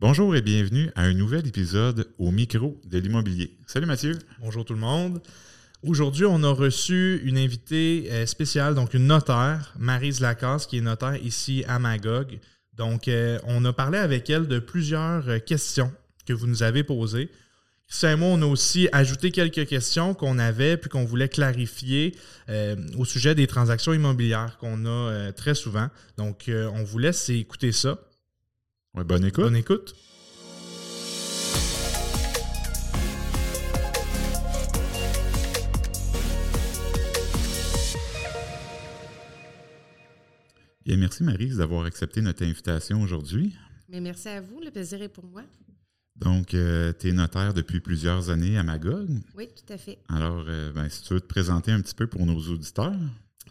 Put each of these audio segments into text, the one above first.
Bonjour et bienvenue à un nouvel épisode au micro de l'immobilier. Salut Mathieu. Bonjour tout le monde. Aujourd'hui, on a reçu une invitée euh, spéciale, donc une notaire, Marise Lacasse, qui est notaire ici à Magog. Donc, euh, on a parlé avec elle de plusieurs euh, questions que vous nous avez posées. Christian et moi, on a aussi ajouté quelques questions qu'on avait puis qu'on voulait clarifier au sujet des transactions immobilières qu'on a très souvent. Donc, on vous laisse écouter ça. Bonne écoute. Bonne écoute. merci Marise d'avoir accepté notre invitation aujourd'hui. Mais merci à vous, le plaisir est pour moi. Donc, euh, tu es notaire depuis plusieurs années à Magog. Oui, tout à fait. Alors, euh, ben, si tu veux te présenter un petit peu pour nos auditeurs.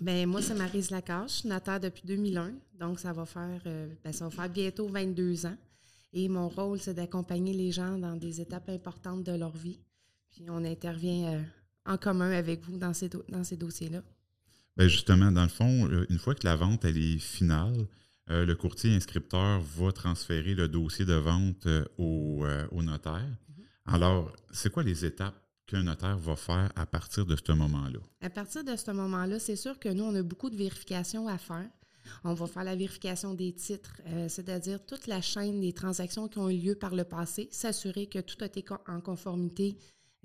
Bien, moi, c'est Marise Lacache, je suis notaire depuis 2001. Donc, ça va faire, euh, ben, ça va faire bientôt 22 ans. Et mon rôle, c'est d'accompagner les gens dans des étapes importantes de leur vie. Puis, on intervient en commun avec vous dans ces, dans ces dossiers-là. Bien justement, dans le fond, une fois que la vente elle est finale, euh, le courtier inscripteur va transférer le dossier de vente euh, euh, au, notaire. Mm-hmm. Alors, c'est quoi les étapes qu'un notaire va faire à partir de ce moment-là? À partir de ce moment-là, c'est sûr que nous, on a beaucoup de vérifications à faire. On va faire la vérification des titres, c'est-à-dire toute la chaîne des transactions qui ont eu lieu par le passé, s'assurer que tout a été en conformité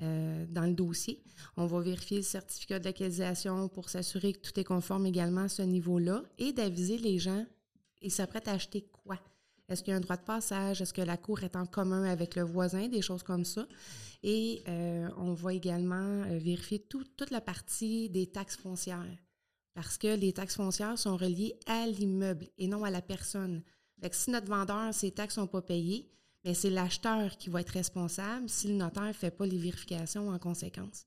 euh, dans le dossier. On va vérifier le certificat de localisation pour s'assurer que tout est conforme également à ce niveau-là et d'aviser les gens, ils s'apprêtent à acheter quoi? Est-ce qu'il y a un droit de passage? Est-ce que la cour est en commun avec le voisin? Des choses comme ça. Et euh, on va également euh, vérifier toute la partie des taxes foncières parce que les taxes foncières sont reliées à l'immeuble et non à la personne. Fait que si notre vendeur, ses taxes sont pas payées, mais c'est l'acheteur qui va être responsable si le notaire ne fait pas les vérifications en conséquence.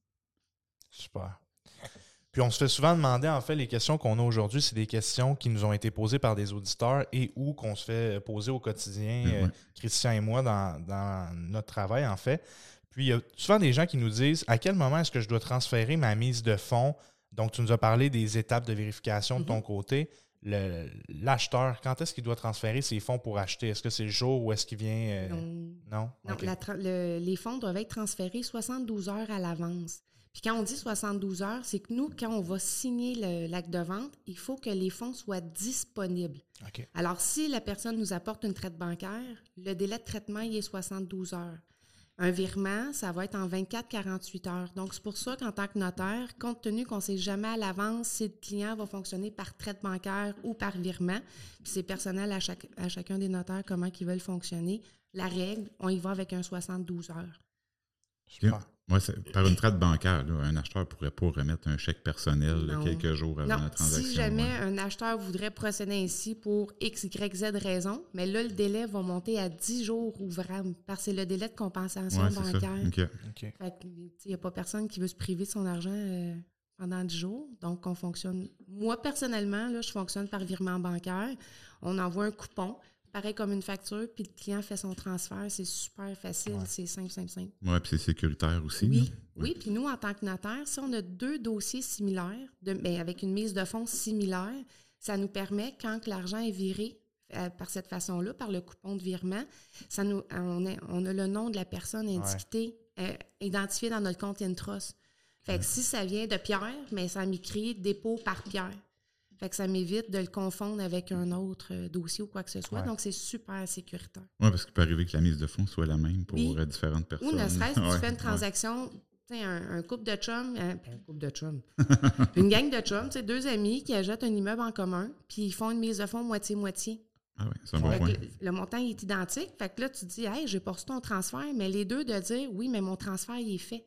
Super. Puis on se fait souvent demander, en fait, les questions qu'on a aujourd'hui, c'est des questions qui nous ont été posées par des auditeurs et ou qu'on se fait poser au quotidien, mm, euh, Christian et moi, dans, notre travail, en fait. Puis il y a souvent des gens qui nous disent à quel moment est-ce que je dois transférer ma mise de fonds. Donc, tu nous as parlé des étapes de vérification de ton mm-hmm. côté l'acheteur, quand est-ce qu'il doit transférer ses fonds pour acheter? Est-ce que c'est le jour ou est-ce qu'il vient. Euh, non. Non? les fonds doivent être transférés 72 heures à l'avance. Puis quand on dit 72 heures, c'est que nous, quand on va signer l'acte de vente, il faut que les fonds soient disponibles. Alors, si la personne nous apporte une traite bancaire, le délai de traitement, il est 72 heures. Un virement, ça va être en 24-48 heures. Donc, c'est pour ça qu'en tant que notaire, compte tenu qu'on ne sait jamais à l'avance si le client va fonctionner par traite bancaire ou par virement, puis c'est personnel à, chacun des notaires comment ils veulent fonctionner, la règle, on y va avec un 72 heures. Moi, par une traite bancaire, un acheteur ne pourrait pas remettre un chèque personnel quelques jours avant la transaction. Si jamais un acheteur voudrait procéder ainsi pour X, Y, Z raison, mais là, le délai va monter à 10 jours ouvrables parce que c'est le délai de compensation bancaire. Il n'y a pas personne qui veut se priver de son argent euh, pendant 10 jours. Donc, on fonctionne. Moi, personnellement, là, je fonctionne par virement bancaire. On envoie un coupon pareil comme une facture, puis le client fait son transfert. C'est super facile, c'est simple, simple, simple. Oui, puis c'est sécuritaire aussi. Oui, oui. puis nous, en tant que notaire, si on a deux dossiers similaires, de, ben, avec une mise de fonds similaire, ça nous permet, quand l'argent est viré euh, par cette façon-là, par le coupon de virement, ça nous, on, a, on a le nom de la personne indiquée, euh, identifié dans notre compte Intros. Fait que si ça vient de Pierre, mais ça m'écrit dépôt par Pierre. Fait que ça m'évite de le confondre avec un autre euh, dossier ou quoi que ce soit. Donc, c'est super sécuritaire. Oui, parce qu'il peut arriver que la mise de fonds soit la même pour euh, différentes personnes. Ou ne serait-ce que tu fais une transaction, un, un couple de chums, euh, ben, un, couple de chums, une gang de chums, deux amis qui achètent un immeuble en commun, puis ils font une mise de fonds moitié-moitié. Ah oui, c'est un bon point. Le, montant est identique. Fait que là, tu dis, hey, j'ai pas reçu ton transfert, mais les deux de dire, oui, mais mon transfert, il est fait.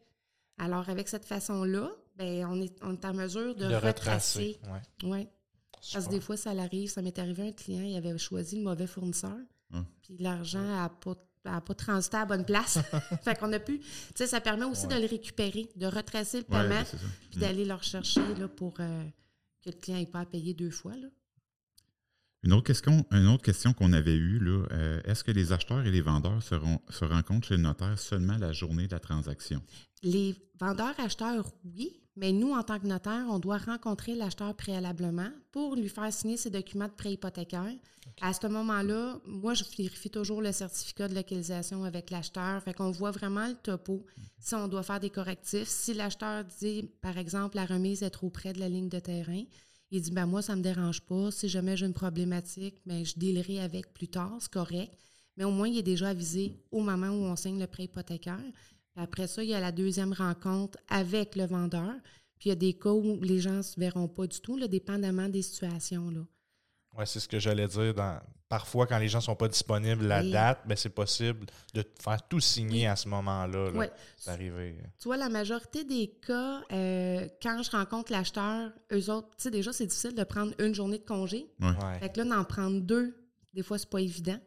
Alors, avec cette façon-là, ben, on, est, on est en mesure de, retracer. Ouais. Parce que des fois, ça l'arrive. Ça m'est arrivé un client, il avait choisi le mauvais fournisseur. Hum. Puis l'argent n'a pas, pas transité à la bonne place. fait qu'on a pu. Tu sais, ça permet aussi de le récupérer, de retracer le paiement, puis hum. d'aller le rechercher là, pour euh, que le client n'ait pas à payer deux fois. Là. Une autre question, une autre question qu'on avait eue, là, euh, est-ce que les acheteurs et les vendeurs seront, se rencontrent chez le notaire seulement la journée de la transaction? Les vendeurs-acheteurs, oui, mais nous, en tant que notaire, on doit rencontrer l'acheteur préalablement pour lui faire signer ses documents de prêt hypothécaire. À ce moment-là, moi, je vérifie toujours le certificat de localisation avec l'acheteur. Fait qu'on voit vraiment le topo, si on doit faire des correctifs. Si l'acheteur dit, par exemple, la remise est trop près de la ligne de terrain, il dit, ben moi, ça ne me dérange pas. Si jamais j'ai une problématique, ben, je délerai avec plus tard, c'est correct. Mais au moins, il est déjà avisé au moment où on signe le prêt hypothécaire. Après ça, il y a la deuxième rencontre avec le vendeur. Puis il y a des cas où les gens ne se verront pas du tout, là, dépendamment des situations. Là. Oui, c'est ce que j'allais dire. Parfois, quand les gens ne sont pas disponibles, la date, ben, c'est possible de faire tout signer à ce moment-là. oui. C'est arrivé. Tu vois, la majorité des cas, euh, quand je rencontre l'acheteur, eux autres, tu sais, déjà, c'est difficile de prendre une journée de congé. Ouais. Fait que là, d'en prendre deux, des fois, c'est pas évident.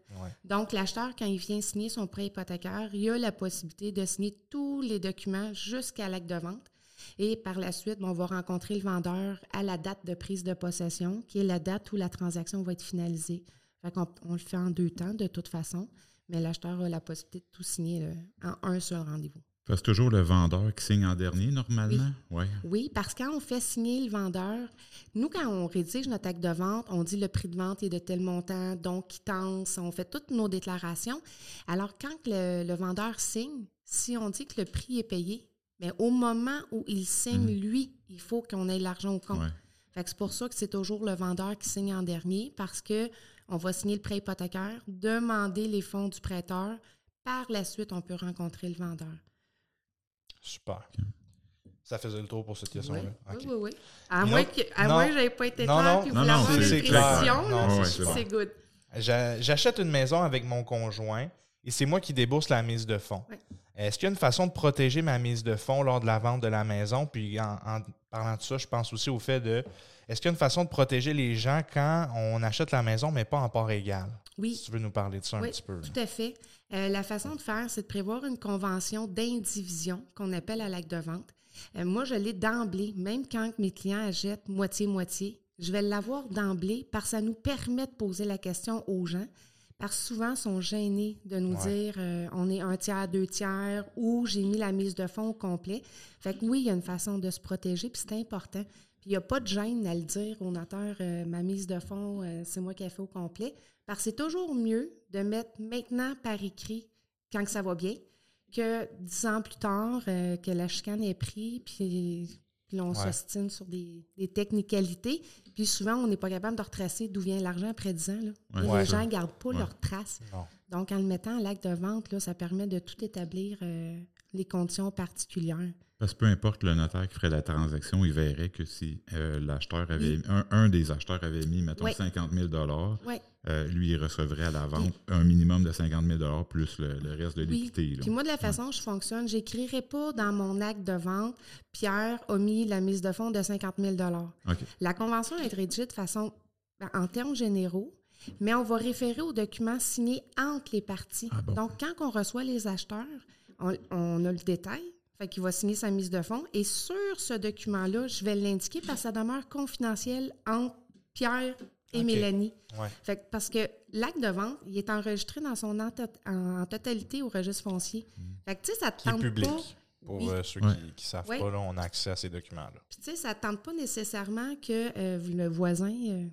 Donc, l'acheteur, quand il vient signer son prêt hypothécaire, il a la possibilité de signer tous les documents jusqu'à l'acte de vente. Et par la suite, on va rencontrer le vendeur à la date de prise de possession, qui est la date où la transaction va être finalisée. Fait on le fait en deux temps de toute façon, mais l'acheteur a la possibilité de tout signer en un seul rendez-vous. C'est toujours le vendeur qui signe en dernier, normalement? Oui. oui, parce que quand on fait signer le vendeur, nous, quand on rédige notre acte de vente, on dit le prix de vente est de tel montant, donc quittance, on fait toutes nos déclarations. Alors, quand le, le vendeur signe, si on dit que le prix est payé, mais au moment où il signe, mm. lui, il faut qu'on ait l'argent au compte. c'est pour ça que c'est toujours le vendeur qui signe en dernier parce que on va signer le prêt hypothécaire, demander les fonds du prêteur. Par la suite, on peut rencontrer le vendeur. Super. Ça faisait le tour pour cette question-là. Oui, oui, oui, À moins que, je n'avais pas été clair puis vous non, c'est good. J'achète une maison avec mon conjoint et c'est moi qui débourse la mise de fonds. Est-ce qu'il y a une façon de protéger ma mise de fonds lors de la vente de la maison? Puis en, parlant de ça, je pense aussi au fait de est-ce qu'il y a une façon de protéger les gens quand on achète la maison, mais pas en part égale? Oui. Si tu veux nous parler de ça un petit peu. Tout à fait. Euh, la façon de faire, c'est de prévoir une convention d'indivision qu'on appelle à l'acte de vente. Euh, moi, je l'ai d'emblée, même quand mes clients achètent moitié-moitié, je vais l'avoir d'emblée parce que ça nous permet de poser la question aux gens parce que souvent, sont gênés de nous dire euh, on est un tiers, deux tiers ou j'ai mis la mise de fonds au complet. Fait que oui, il y a une façon de se protéger, puis c'est important. Puis il n'y a pas de gêne à le dire au notaire euh, ma mise de fonds, euh, c'est moi qui ai fait au complet. Parce que c'est toujours mieux de mettre maintenant par écrit quand ça va bien que dix ans plus tard que la chicane est prise, puis puis là, on s'ostine sur des, technicalités. Puis souvent, on n'est pas capable de retracer d'où vient l'argent après 10 ans. les gens ne gardent pas leurs traces. Donc, en le mettant à l'acte de vente, là, ça permet de tout établir euh, les conditions particulières. Parce que peu importe le notaire qui ferait la transaction, il verrait que si euh, l'acheteur avait un, des acheteurs avait mis, mettons, 50 000 euh, lui, il recevrait à la vente un minimum de 50 000 plus le, reste de l'équité. Puis moi, de la façon dont je fonctionne, je n'écrirai pas dans mon acte de vente Pierre a mis la mise de fonds de 50 000 La convention est rédigée de façon, ben, en termes généraux, mais on va référer aux documents signés entre les parties. Ah Donc, quand on reçoit les acheteurs, on, on a le détail, fait qu'il va signer sa mise de fonds. Et sur ce document-là, je vais l'indiquer parce que ça demeure confidentiel entre Pierre et Mélanie. Fait parce que l'acte de vente, il est enregistré dans son en, totalité au registre foncier. Hmm. Fait que, tu sais, ça tente public. Pour euh, ceux qui ne savent pas, là, on a accès à ces documents-là. Puis, tu sais, ça ne tente pas nécessairement que euh, le voisin euh,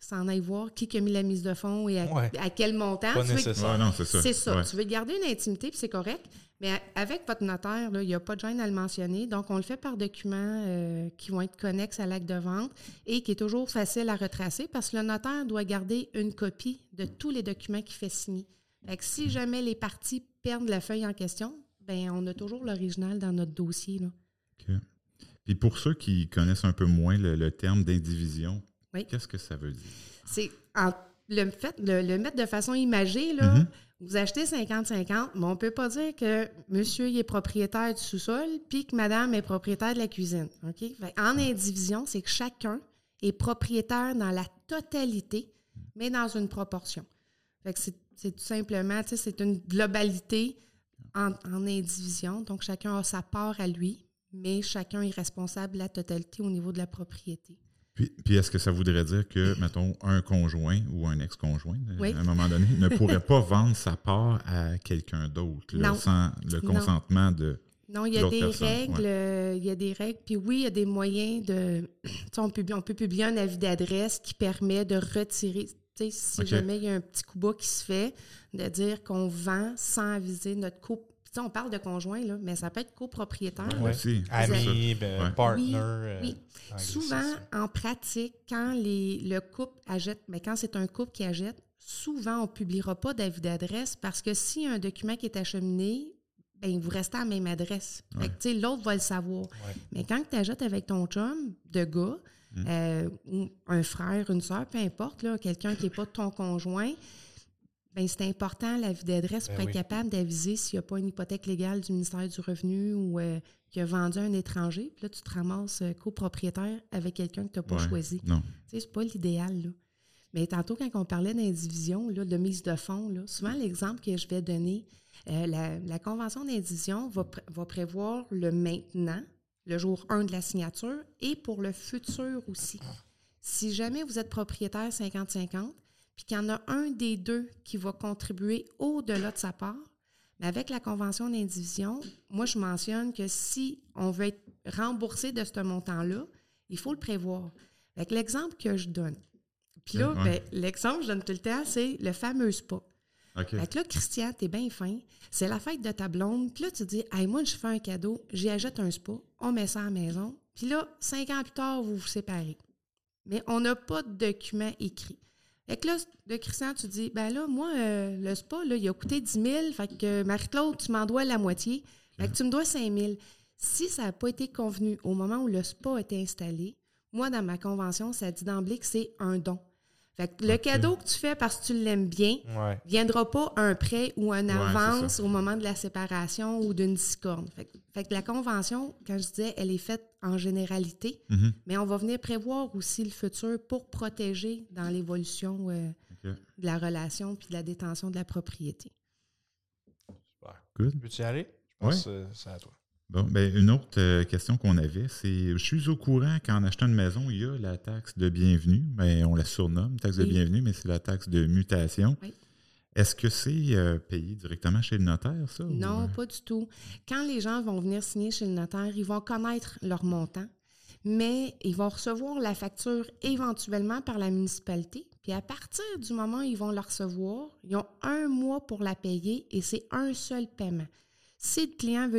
s'en aille voir qui a mis la mise de fonds et à, quel montant. Pas nécessaire. c'est ça. Tu veux garder une intimité, puis c'est correct. Mais avec votre notaire, il n'y a pas de gêne à le mentionner. Donc, on le fait par documents euh, qui vont être connexes à l'acte de vente et qui est toujours facile à retracer parce que le notaire doit garder une copie de tous les documents qu'il fait signer. Fait si jamais les parties perdent la feuille en question, ben on a toujours l'original dans notre dossier. Là. OK. Puis pour ceux qui connaissent un peu moins le, terme d'indivision, qu'est-ce que ça veut dire? C'est le fait de le, mettre de façon imagée, là. Mm-hmm. Vous achetez 50-50, mais on ne peut pas dire que monsieur est propriétaire du sous-sol puis que madame est propriétaire de la cuisine. OK? en indivision, c'est que chacun est propriétaire dans la totalité, mais dans une proportion. c'est, tout simplement, c'est une globalité en, en, indivision. Donc, chacun a sa part à lui, mais chacun est responsable de la totalité au niveau de la propriété. Puis, est-ce que ça voudrait dire que, mettons, un conjoint ou un ex-conjoint, euh, à un moment donné, ne pourrait pas vendre sa part à quelqu'un d'autre sans le consentement de... Non, il y a des règles. Euh, il y a des règles. Puis oui, il y a des moyens de. On peut, on peut publier un avis d'adresse qui permet de retirer. Si jamais il y a un petit coup bas qui se fait, de dire qu'on vend sans aviser notre couple on parle de conjoint, là, mais ça peut être copropriétaire. Oui, Ami, ben, partner. Oui, euh, Souvent, en pratique, quand les, le couple achète, mais quand c'est un couple qui achète, souvent, on ne publiera pas d'avis d'adresse parce que si un document qui est acheminé, ben, vous restez à la même adresse. L'autre va le savoir. Mais quand tu achètes avec ton chum de gars, mm. euh, ou un frère, une soeur, peu importe, quelqu'un qui n'est pas ton conjoint, ben, c'est important, l'avis d'adresse, ben pour être capable d'aviser s'il n'y a pas une hypothèque légale du ministère du Revenu ou euh, qui a vendu à un étranger. Puis là, tu te ramasses euh, copropriétaire avec quelqu'un que tu n'as pas choisi. Non. Tu c'est pas l'idéal, Mais tantôt, quand on parlait d'indivision, de mise de fonds, là, souvent l'exemple que je vais donner, euh, la, convention d'indivision va, va prévoir le maintenant, le jour 1 de la signature, et pour le futur aussi. Si jamais vous êtes propriétaire 50-50, puis qu'il y en a un des deux qui va contribuer au-delà de sa part, mais avec la convention d'indivision, moi, je mentionne que si on veut être remboursé de ce montant-là, il faut le prévoir. Avec l'exemple que je donne, puis là, ben, l'exemple que je donne tout le temps, c'est le fameux spa. Okay. Fait que là, Christian, t'es bien fin. C'est la fête de ta blonde. Puis là, tu dis, hey, moi, je fais un cadeau, j'y achète un spa, on met ça à la maison. Puis là, cinq ans plus tard, vous vous séparez. Mais on n'a pas de document écrit. Fait que là, de Christian, tu dis, ben là, moi, euh, le spa, là, il a coûté 10 000. Fait que Marie-Claude, tu m'en dois la moitié. Fait que tu me dois 5 000. Si ça n'a pas été convenu au moment où le spa a été installé, moi, dans ma convention, ça dit d'emblée que c'est un don le cadeau que tu fais parce que tu l'aimes bien ne viendra pas un prêt ou un avance au moment de la séparation ou d'une discorde. Fait, que la convention, quand je disais, elle est faite en généralité, mm-hmm. mais on va venir prévoir aussi le futur pour protéger dans l'évolution euh, de la relation puis de la détention de la propriété. Super. Good. Peux-tu y aller? Je pense que c'est à toi. Bon, ben, une autre euh, question qu'on avait, c'est je suis au courant qu'en achetant une maison, il y a la taxe de bienvenue. Ben, on la surnomme taxe de bienvenue, mais c'est la taxe de mutation. Est-ce que c'est euh, payé directement chez le notaire, ça? Non, euh? pas du tout. Quand les gens vont venir signer chez le notaire, ils vont connaître leur montant, mais ils vont recevoir la facture éventuellement par la municipalité. Puis à partir du moment où ils vont la recevoir, ils ont un mois pour la payer et c'est un seul paiement. Si le client veut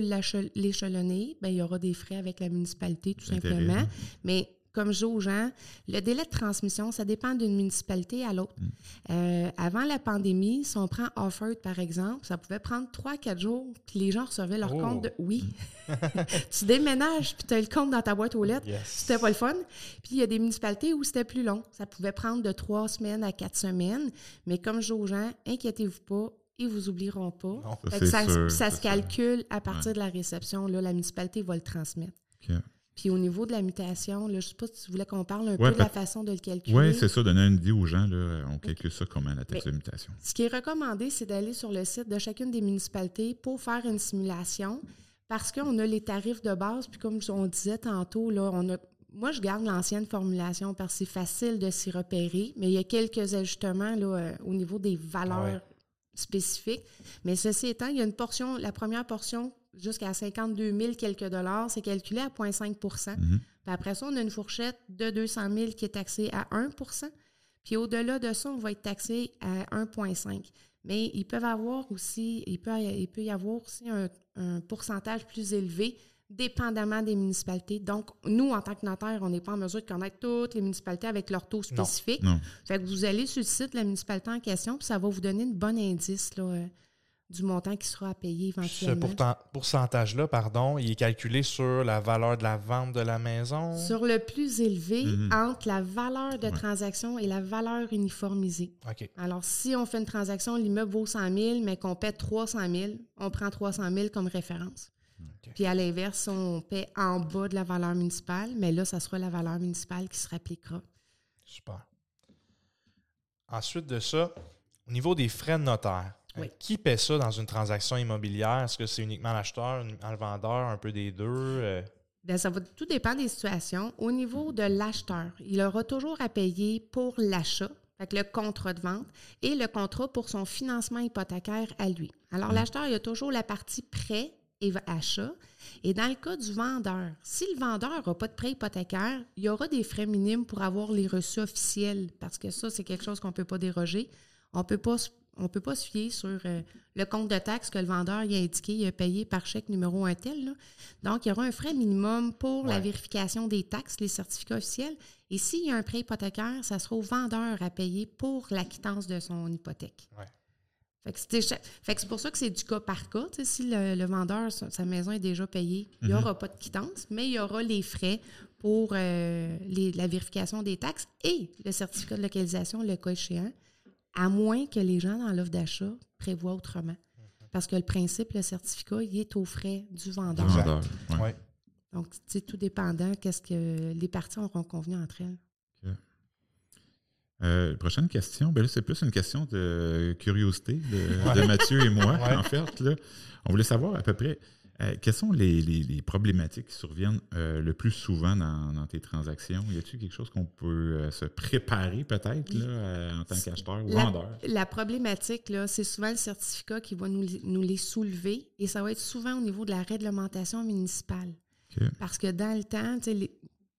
l'échelonner, ben, il y aura des frais avec la municipalité, tout simplement. Mais comme je dis aux gens, le délai de transmission, ça dépend d'une municipalité à l'autre. Mm. Euh, avant la pandémie, si on prend Offord, par exemple, ça pouvait prendre 3-4 jours, puis les gens recevaient leur compte de... Oui. Mm. tu déménages, puis tu as le compte dans ta boîte aux lettres. C'était pas le fun. Puis il y a des municipalités où c'était plus long. Ça pouvait prendre de 3 semaines à 4 semaines. Mais comme je dis aux gens, inquiétez-vous pas, ils vous oublieront pas. ça, se calcule à partir de la réception. Là, la municipalité va le transmettre. Puis au niveau de la mutation, là, je ne sais pas si tu voulais qu'on parle un peu de la façon de le calculer. Oui, c'est ça, donner une idée aux gens. Là, on calcule ça comment, la taxe de mutation. Ce qui est recommandé, c'est d'aller sur le site de chacune des municipalités pour faire une simulation parce qu'on a les tarifs de base. Puis comme on disait tantôt, là, on a moi, je garde l'ancienne formulation parce que c'est facile de s'y repérer, mais il y a quelques ajustements là, euh, au niveau des valeurs spécifique. Mais ceci étant, il y a une portion, la première portion, jusqu'à 52 000 quelques dollars, c'est calculé à 0,5 mhm. Puis après ça, on a une fourchette de 200 000 qui est taxée à 1% Puis au-delà de ça, on va être taxé à 1,5 Mais ils peuvent avoir aussi, il peut, il peut y avoir aussi un pourcentage plus élevé dépendamment des municipalités. Donc, nous, en tant que notaire, on n'est pas en mesure de connaître toutes les municipalités avec leur taux spécifique. Fait que vous allez sur le site de la municipalité en question, puis ça va vous donner une bonne indice là, euh, du montant qui sera à payer éventuellement. Ce pourcentage-là, pardon, il est calculé sur la valeur de la vente de la maison? Sur le plus élevé mhm. entre la valeur de transaction et la valeur uniformisée. OK. Alors, si on fait une transaction, l'immeuble vaut 100 000, mais qu'on paie 300 000, on prend 300 000 comme référence. Puis à l'inverse, on paie en bas de la valeur municipale, mais là, ça sera la valeur municipale qui se rappliquera. Super. Ensuite de ça, au niveau des frais de notaire, qui paie ça dans une transaction immobilière? Est-ce que c'est uniquement l'acheteur, le vendeur, un peu des deux? Euh? Bien, ça va tout dépendre des situations. Au niveau de l'acheteur, il aura toujours à payer pour l'achat, avec le contrat de vente, et le contrat pour son financement hypothécaire à lui. Alors, mmh. l'acheteur, il a toujours la partie prêt et achat. Et dans le cas du vendeur, si le vendeur n'a pas de prêt hypothécaire, il y aura des frais minimes pour avoir les reçus officiels, parce que ça, c'est quelque chose qu'on ne peut pas déroger. On peut pas on ne peut pas se fier sur euh, le compte de taxes que le vendeur y a indiqué, il a payé par chèque numéro un tel. Donc, il y aura un frais minimum pour la vérification des taxes, les certificats officiels. Et s'il y a un prêt hypothécaire, ça sera au vendeur à payer pour l'acquittance de son hypothèque. Fait que c'est pour ça que c'est du cas par cas. si le, vendeur, sa maison est déjà payée, il n'y mhm. aura pas de quittance, mais il y aura les frais pour euh, la vérification des taxes et le certificat de localisation, le cas échéant à moins que les gens dans l'offre d'achat prévoient autrement. Parce que le principe, le certificat, il est aux frais du vendeur. Du vendeur Donc, c'est tout dépendant qu'est-ce que les parties auront convenu entre elles. Euh, prochaine question, ben c'est plus une question de curiosité de, Mathieu et moi, en fait. Là. On voulait savoir à peu près euh, quelles sont les, problématiques qui surviennent euh, le plus souvent dans, tes transactions? Y a-t-il quelque chose qu'on peut euh, se préparer peut-être en tant qu'acheteur ou vendeur? La problématique, c'est souvent le certificat qui va nous, nous, les soulever et ça va être souvent au niveau de la réglementation municipale. Parce que dans le temps,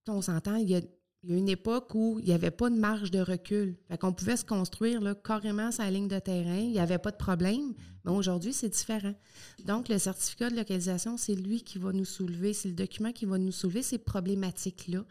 on s'entend, il y a il y a une époque où il n'y avait pas de marge de recul. Fait qu'on pouvait se construire là, carrément sa ligne de terrain. Il n'y avait pas de problème. Mais aujourd'hui, c'est différent. Donc, le certificat de localisation, c'est lui qui va nous soulever, c'est le document qui va nous soulever ces problématiques-là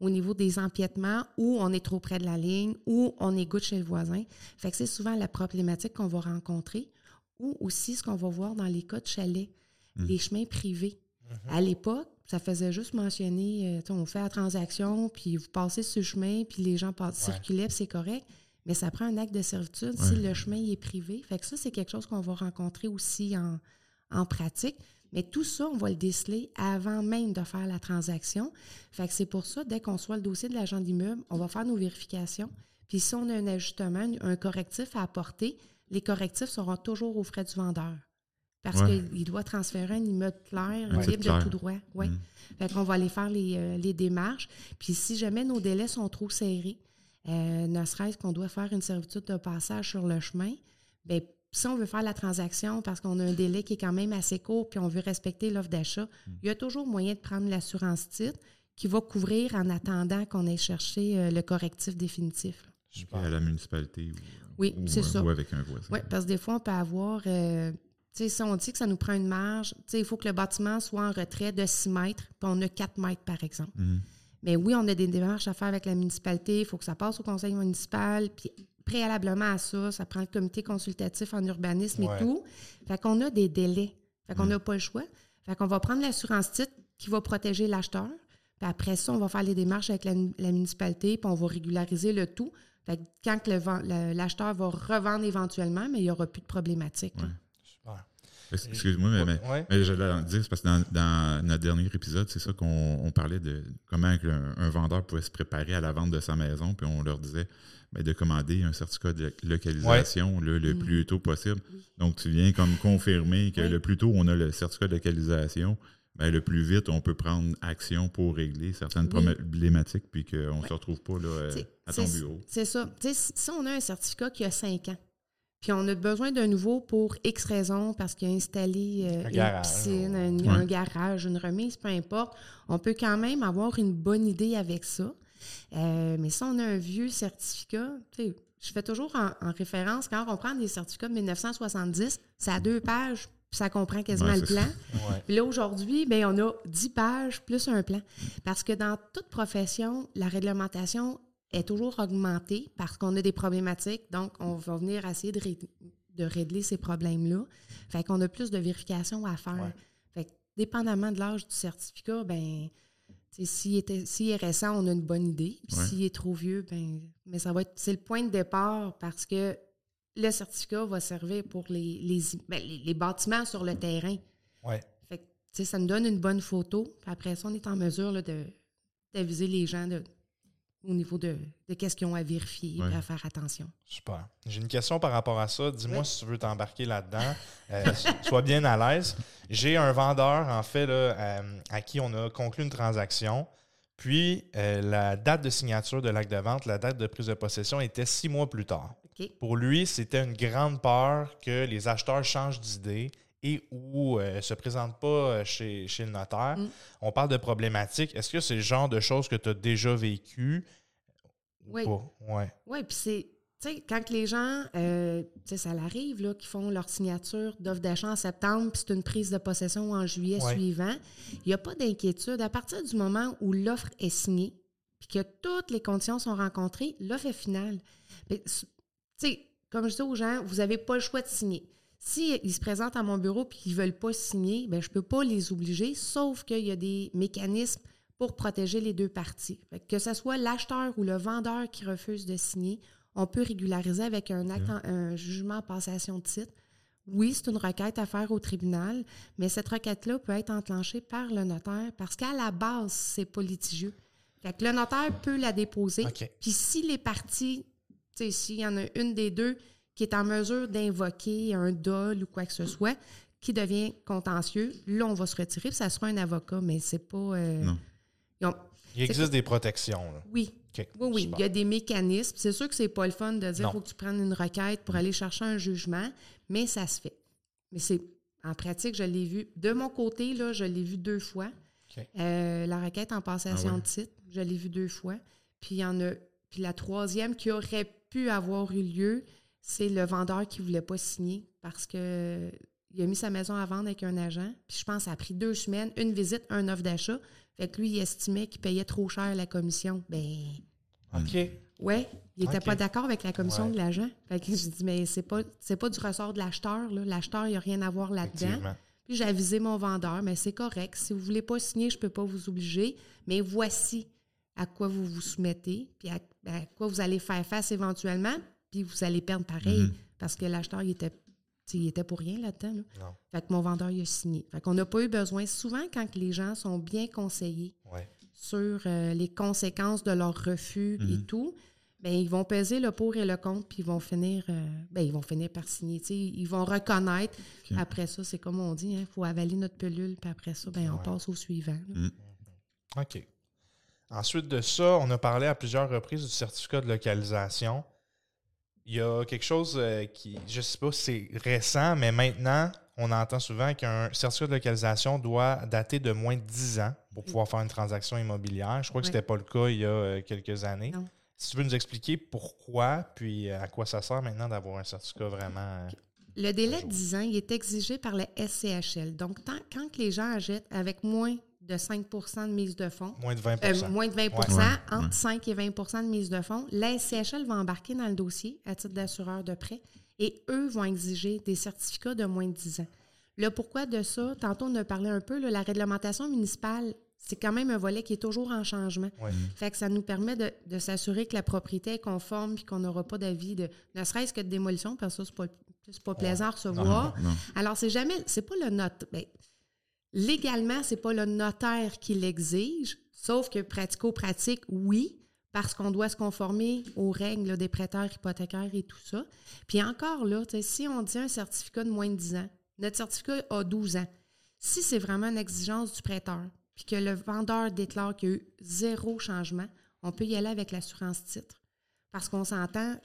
au niveau des empiètements où on est trop près de la ligne, où on égoutte chez le voisin. Fait que c'est souvent la problématique qu'on va rencontrer ou aussi ce qu'on va voir dans les cas de chalet, mmh. les chemins privés. À l'époque, ça faisait juste mentionner, euh, on fait la transaction, puis vous passez sur le chemin, puis les gens passent, circulaient, puis c'est correct. Mais ça prend un acte de servitude si le chemin est privé. Fait que ça, c'est quelque chose qu'on va rencontrer aussi en, pratique. Mais tout ça, on va le déceler avant même de faire la transaction. Fait que c'est pour ça, dès qu'on soit le dossier de l'agent d'immeuble, on va faire nos vérifications. Puis si on a un ajustement, un correctif à apporter, les correctifs seront toujours aux frais du vendeur. Parce qu'il doit transférer un immeuble clair, libre de tout droit. Ouais. Mm. Fait qu'on va aller faire euh, les, démarches. Puis si jamais nos délais sont trop serrés, euh, ne serait-ce qu'on doit faire une servitude de passage sur le chemin, bien, si on veut faire la transaction parce qu'on a un délai qui est quand même assez court puis on veut respecter l'offre d'achat, mm. il y a toujours moyen de prendre l'assurance titre qui va couvrir en attendant qu'on ait cherché euh, le correctif définitif. À la municipalité ou, oui, c'est ça. avec un voisin. Oui, parce que des fois, on peut avoir si on dit que ça nous prend une marge, il faut que le bâtiment soit en retrait de 6 mètres, puis on a 4 mètres, par exemple. Mhm. Mais oui, on a des démarches à faire avec la municipalité, il faut que ça passe au conseil municipal, puis préalablement à ça, ça prend le comité consultatif en urbanisme et tout. Fait qu'on a des délais. Fait qu'on n'a mhm. pas le choix. Fait qu'on va prendre l'assurance titre qui va protéger l'acheteur. Puis après ça, on va faire les démarches avec la, municipalité, puis on va régulariser le tout. Fait que quand l'acheteur va revendre éventuellement, mais il n'y aura plus de problématique. Excuse-moi, mais, mais, j'allais dire, parce que dans, notre dernier épisode, c'est ça qu'on parlait de comment un, vendeur pouvait se préparer à la vente de sa maison, puis on leur disait ben, de commander un certificat de localisation le mm. plus tôt possible. Donc, tu viens comme confirmer que le plus tôt on a le certificat de localisation, ben, le plus vite on peut prendre action pour régler certaines problématiques, puis qu'on ne se retrouve pas là, euh, à ton bureau. C'est ça. si on a un certificat qui a cinq ans, puis on a besoin d'un nouveau pour X raisons, parce qu'il a installé euh, une piscine, un, garage, une remise, peu importe. On peut quand même avoir une bonne idée avec ça. Euh, mais si on a un vieux certificat, je fais toujours en, référence, quand on prend des certificats de 1970, ça a deux pages, puis ça comprend quasiment le plan. Puis là, aujourd'hui, ben, on a dix pages plus un plan. Parce que dans toute profession, la réglementation est toujours augmentée parce qu'on a des problématiques. Donc, on va venir essayer de, de régler ces problèmes-là. Fait qu'on a plus de vérifications à faire. Fait que, dépendamment de l'âge du certificat, ben s'il est récent, on a une bonne idée. s'il est trop vieux, ben mais ça va être c'est le point de départ parce que le certificat va servir pour les, les, ben, les, bâtiments sur le terrain. Ouais. Fait que, ça nous donne une bonne photo. après ça, on est en mesure de d'aviser les gens de au niveau de, de qu'est-ce qu'ils ont à vérifier et à faire attention. Super. J'ai une question par rapport à ça. Dis-moi si tu veux t'embarquer là-dedans. Euh, sois bien à l'aise. J'ai un vendeur, en fait, là, euh, à qui on a conclu une transaction. Puis, euh, la date de signature de l'acte de vente, la date de prise de possession était six mois plus tard. Pour lui, c'était une grande peur que les acheteurs changent d'idée et ou ne se présente pas chez, chez le notaire. Mm. On parle de problématiques. Est-ce que c'est le genre de choses que tu as déjà vécu? Oui. Oui, ouais, puis c'est quand les gens, euh, ça l'arrive, là, qui font leur signature d'offre d'achat en septembre, puis c'est une prise de possession en juillet suivant, il n'y a pas d'inquiétude. À partir du moment où l'offre est signée, puis que toutes les conditions sont rencontrées, l'offre est finale. comme je dis aux gens, vous n'avez pas le choix de signer. S'ils se présentent à mon bureau et qu'ils ne veulent pas signer, ben, je ne peux pas les obliger, sauf qu'il y a des mécanismes pour protéger les deux parties. que ce soit l'acheteur ou le vendeur qui refuse de signer, on peut régulariser avec un acte, un jugement en passation de titre. Oui, c'est une requête à faire au tribunal, mais cette requête-là peut être enclenchée par le notaire parce qu'à la base, c'est pas litigieux. Fait que le notaire peut la déposer. Puis si les parties, s'il y en a une des deux qui est en mesure d'invoquer un dol ou quoi que ce soit, qui devient contentieux, là, on va se retirer, ça sera un avocat, mais c'est pas. Euh, non. Il existe des protections. Oui, oui, oui, il y a des mécanismes. C'est sûr que c'est pas le fun de dire qu'il faut que tu prennes une requête pour aller chercher un jugement, mais ça se fait. Mais c'est en pratique, je l'ai vu. De mon côté, là, je l'ai vu deux fois. Euh, la requête en passation ah de titre, je l'ai vu deux fois. Puis il y en a. Puis la troisième qui aurait pu avoir eu lieu, c'est le vendeur qui ne voulait pas signer parce que il a mis sa maison à vendre avec un agent. Puis je pense que ça a pris deux semaines, une visite, un offre d'achat. Fait que lui, il estimait qu'il payait trop cher la commission. Ben. OK. Ouais, il n'était pas d'accord avec la commission de l'agent. Fait que je dis, mais c'est pas, c'est pas du ressort de l'acheteur. L'acheteur, il n'y a rien à voir là-dedans. Puis j'ai avisé mon vendeur, mais c'est correct. Si vous ne voulez pas signer, je ne peux pas vous obliger. Mais voici à quoi vous vous soumettez, puis à, quoi vous allez faire face éventuellement, puis vous allez perdre pareil. Mm-hmm. Parce que l'acheteur, il était il était pour rien là-dedans. Fait que mon vendeur, il a signé. Fait qu'on n'a pas eu besoin. Souvent, quand les gens sont bien conseillés sur euh, les conséquences de leur refus et mhm. tout, ben ils vont peser le pour et le contre, puis ils vont finir, euh, ben, ils vont finir par signer. ils vont reconnaître. Après ça, c'est comme on dit, il hein, faut avaler notre pelule, puis après ça, ben, on passe au suivant. Mhm. OK. Ensuite de ça, on a parlé à plusieurs reprises du certificat de localisation il y a quelque chose euh, qui, je ne sais pas si c'est récent, mais maintenant, on entend souvent qu'un certificat de localisation doit dater de moins de 10 ans pour pouvoir faire une transaction immobilière. Je crois que ce n'était pas le cas il y a euh, quelques années. Si tu veux nous expliquer pourquoi, puis euh, à quoi ça sert maintenant d'avoir un certificat vraiment. Le délai de 10 ans, il est exigé par le SCHL. Donc, quand les gens achètent avec moins de 5% de mise de fonds. Moins de 20 euh, Moins de 20 entre 5 et 20% de mise de fonds. La SCHL va embarquer dans le dossier à titre d'assureur de prêt et eux vont exiger des certificats de moins de 10 ans. Le pourquoi de ça, tantôt on a parlé un peu, la réglementation municipale, c'est quand même un volet qui est toujours en changement. Fait que ça nous permet de, s'assurer que la propriété est conforme et qu'on n'aura pas d'avis de ne serait-ce que de démolition, parce que ça, c'est pas, pas plaisant à recevoir. Alors, c'est jamais, c'est pas le note. Ben, Légalement, ce n'est pas le notaire qui l'exige, sauf que pratico-pratique, oui, parce qu'on doit se conformer aux règles des prêteurs hypothécaires et tout ça. Puis encore là, si on dit un certificat de moins de 10 ans, notre certificat a 12 ans. Si c'est vraiment une exigence du prêteur, puis que le vendeur déclare qu'il y a eu zéro changement, on peut y aller avec l'assurance titre. Parce qu'on s'entend,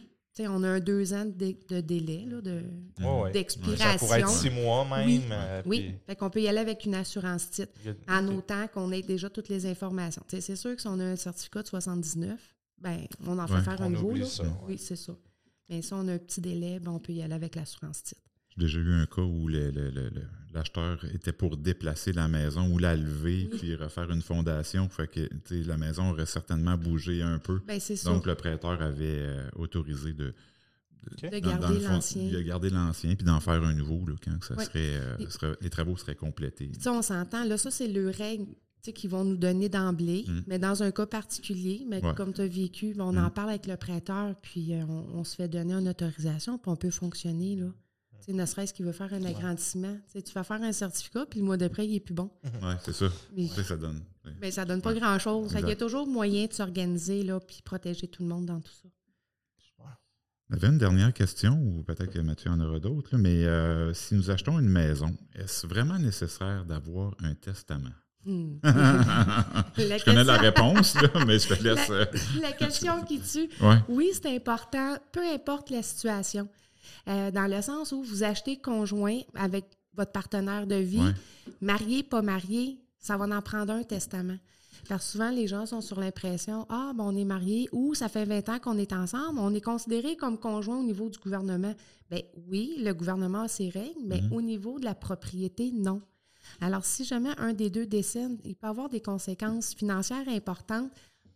on a un deux ans de, délai d'expiration. ça pourrait être six mois même. Oui, euh, oui. fait qu'on peut y aller avec une assurance titre en autant qu'on ait déjà toutes les informations. c'est sûr que si on a un certificat de 79, ben, on en fait faire un nouveau. Oui, c'est ça. Mais si on a un petit délai, ben, on peut y aller avec l'assurance titre. J'ai déjà eu un cas où l'acheteur était pour déplacer la maison ou la lever puis refaire une fondation. Fait que la maison aurait certainement bougé un peu. Ben, Donc le prêteur avait euh, autorisé de, garder l'ancien. De garder l'ancien puis d'en faire un nouveau quand ça euh, serait, les travaux seraient complétés. on s'entend. Là, ça, c'est le règle qu'ils vont nous donner d'emblée, mm. mais dans un cas particulier, mais comme tu as vécu, on en mm. parle avec le prêteur, puis euh, on, on, se fait donner une autorisation, puis on peut fonctionner. là ne serait-ce qu'il veut faire un agrandissement. tu vas faire un certificat, puis le mois d'après, il est plus bon. Oui, c'est ça. ça, ça donne. Mais ça donne pas grand-chose. Il y a toujours moyen de s'organiser là, puis protéger tout le monde dans tout ça. On avait une dernière question, ou peut-être que Mathieu en aura d'autres, mais euh, si nous achetons une maison, est-ce vraiment nécessaire d'avoir un testament? Hmm. je connais la réponse, mais je te laisse. La, la question qui tue. Oui, c'est important, peu importe la situation. Euh, dans le sens où vous achetez conjoint avec votre partenaire de vie. Marié, pas marié, ça va en prendre un testament. Parce que souvent, les gens sont sur l'impression Ah, bon, on est marié ou ça fait 20 ans qu'on est ensemble, on est considéré comme conjoint au niveau du gouvernement. Bien oui, le gouvernement a ses règles, mais mhm. au niveau de la propriété, non. Alors, si jamais un des deux décède, il peut avoir des conséquences financières importantes,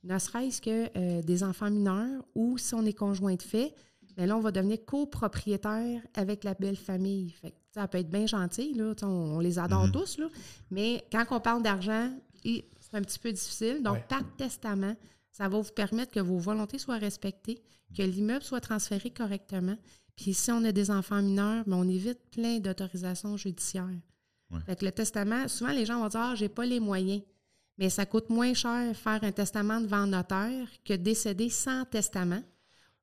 ne serait-ce que euh, des enfants mineurs ou si on est conjoint de fait, bien là, on va devenir copropriétaire avec la belle famille. Fait ça peut être bien gentil, là, on, les adore mhm. tous, là, mais quand on parle d'argent, c'est un petit peu difficile. Donc, par testament, ça va vous permettre que vos volontés soient respectées, que l'immeuble soit transféré correctement. Puis si on a des enfants mineurs, bien, on évite plein d'autorisations judiciaires. Fait que le testament, souvent les gens vont dire Ah, j'ai pas les moyens. Mais ça coûte moins cher faire un testament devant notaire que décéder sans testament.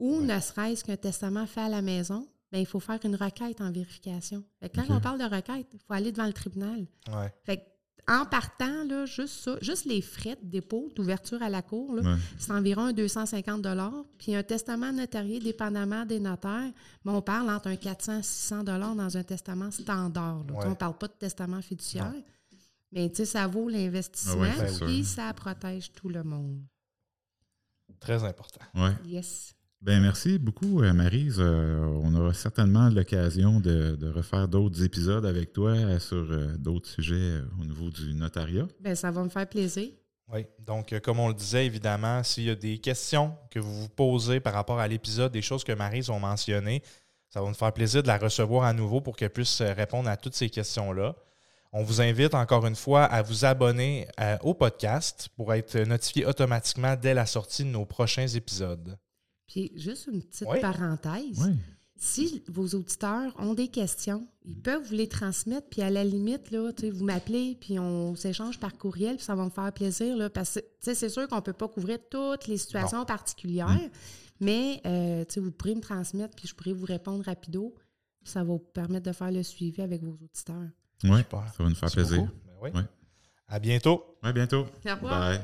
Ou ne serait-ce qu'un testament fait à la maison, bien, il faut faire une requête en vérification. Fait quand on parle de requête, il faut aller devant le tribunal. Fait en partant, là, juste ça, juste les frais de dépôt, d'ouverture à la cour, c'est environ 250 Puis un testament notarié, dépendamment des notaires, mais on parle entre un 400 600 dans un testament standard. On ne parle pas de testament fiduciaire. Mais tu sais, ça vaut l'investissement, et ça protège tout le monde. Très important. Yes. Ben merci beaucoup, euh, Marise. Euh, on aura certainement l'occasion de, refaire d'autres épisodes avec toi euh, sur d'autres sujets au niveau du notariat. Ben, ça va me faire plaisir. Oui, donc comme on le disait, évidemment, s'il y a des questions que vous vous posez par rapport à l'épisode, des choses que Marise a mentionnées, ça va nous faire plaisir de la recevoir à nouveau pour qu'elle puisse répondre à toutes ces questions-là. On vous invite encore une fois à vous abonner au podcast pour être notifié automatiquement dès la sortie de nos prochains épisodes. Puis juste une petite parenthèse. Si vos auditeurs ont des questions, ils peuvent vous les transmettre, puis à la limite, là, vous m'appelez, puis on s'échange par courriel, puis ça va me faire plaisir. Là, parce que c'est sûr qu'on ne peut pas couvrir toutes les situations particulières, mm. mais euh, vous pourrez me transmettre, puis je pourrais vous répondre rapido. Ça va vous permettre de faire le suivi avec vos auditeurs. Oui, ça va nous faire plaisir. Ben À bientôt. À bientôt. Au revoir. Bye.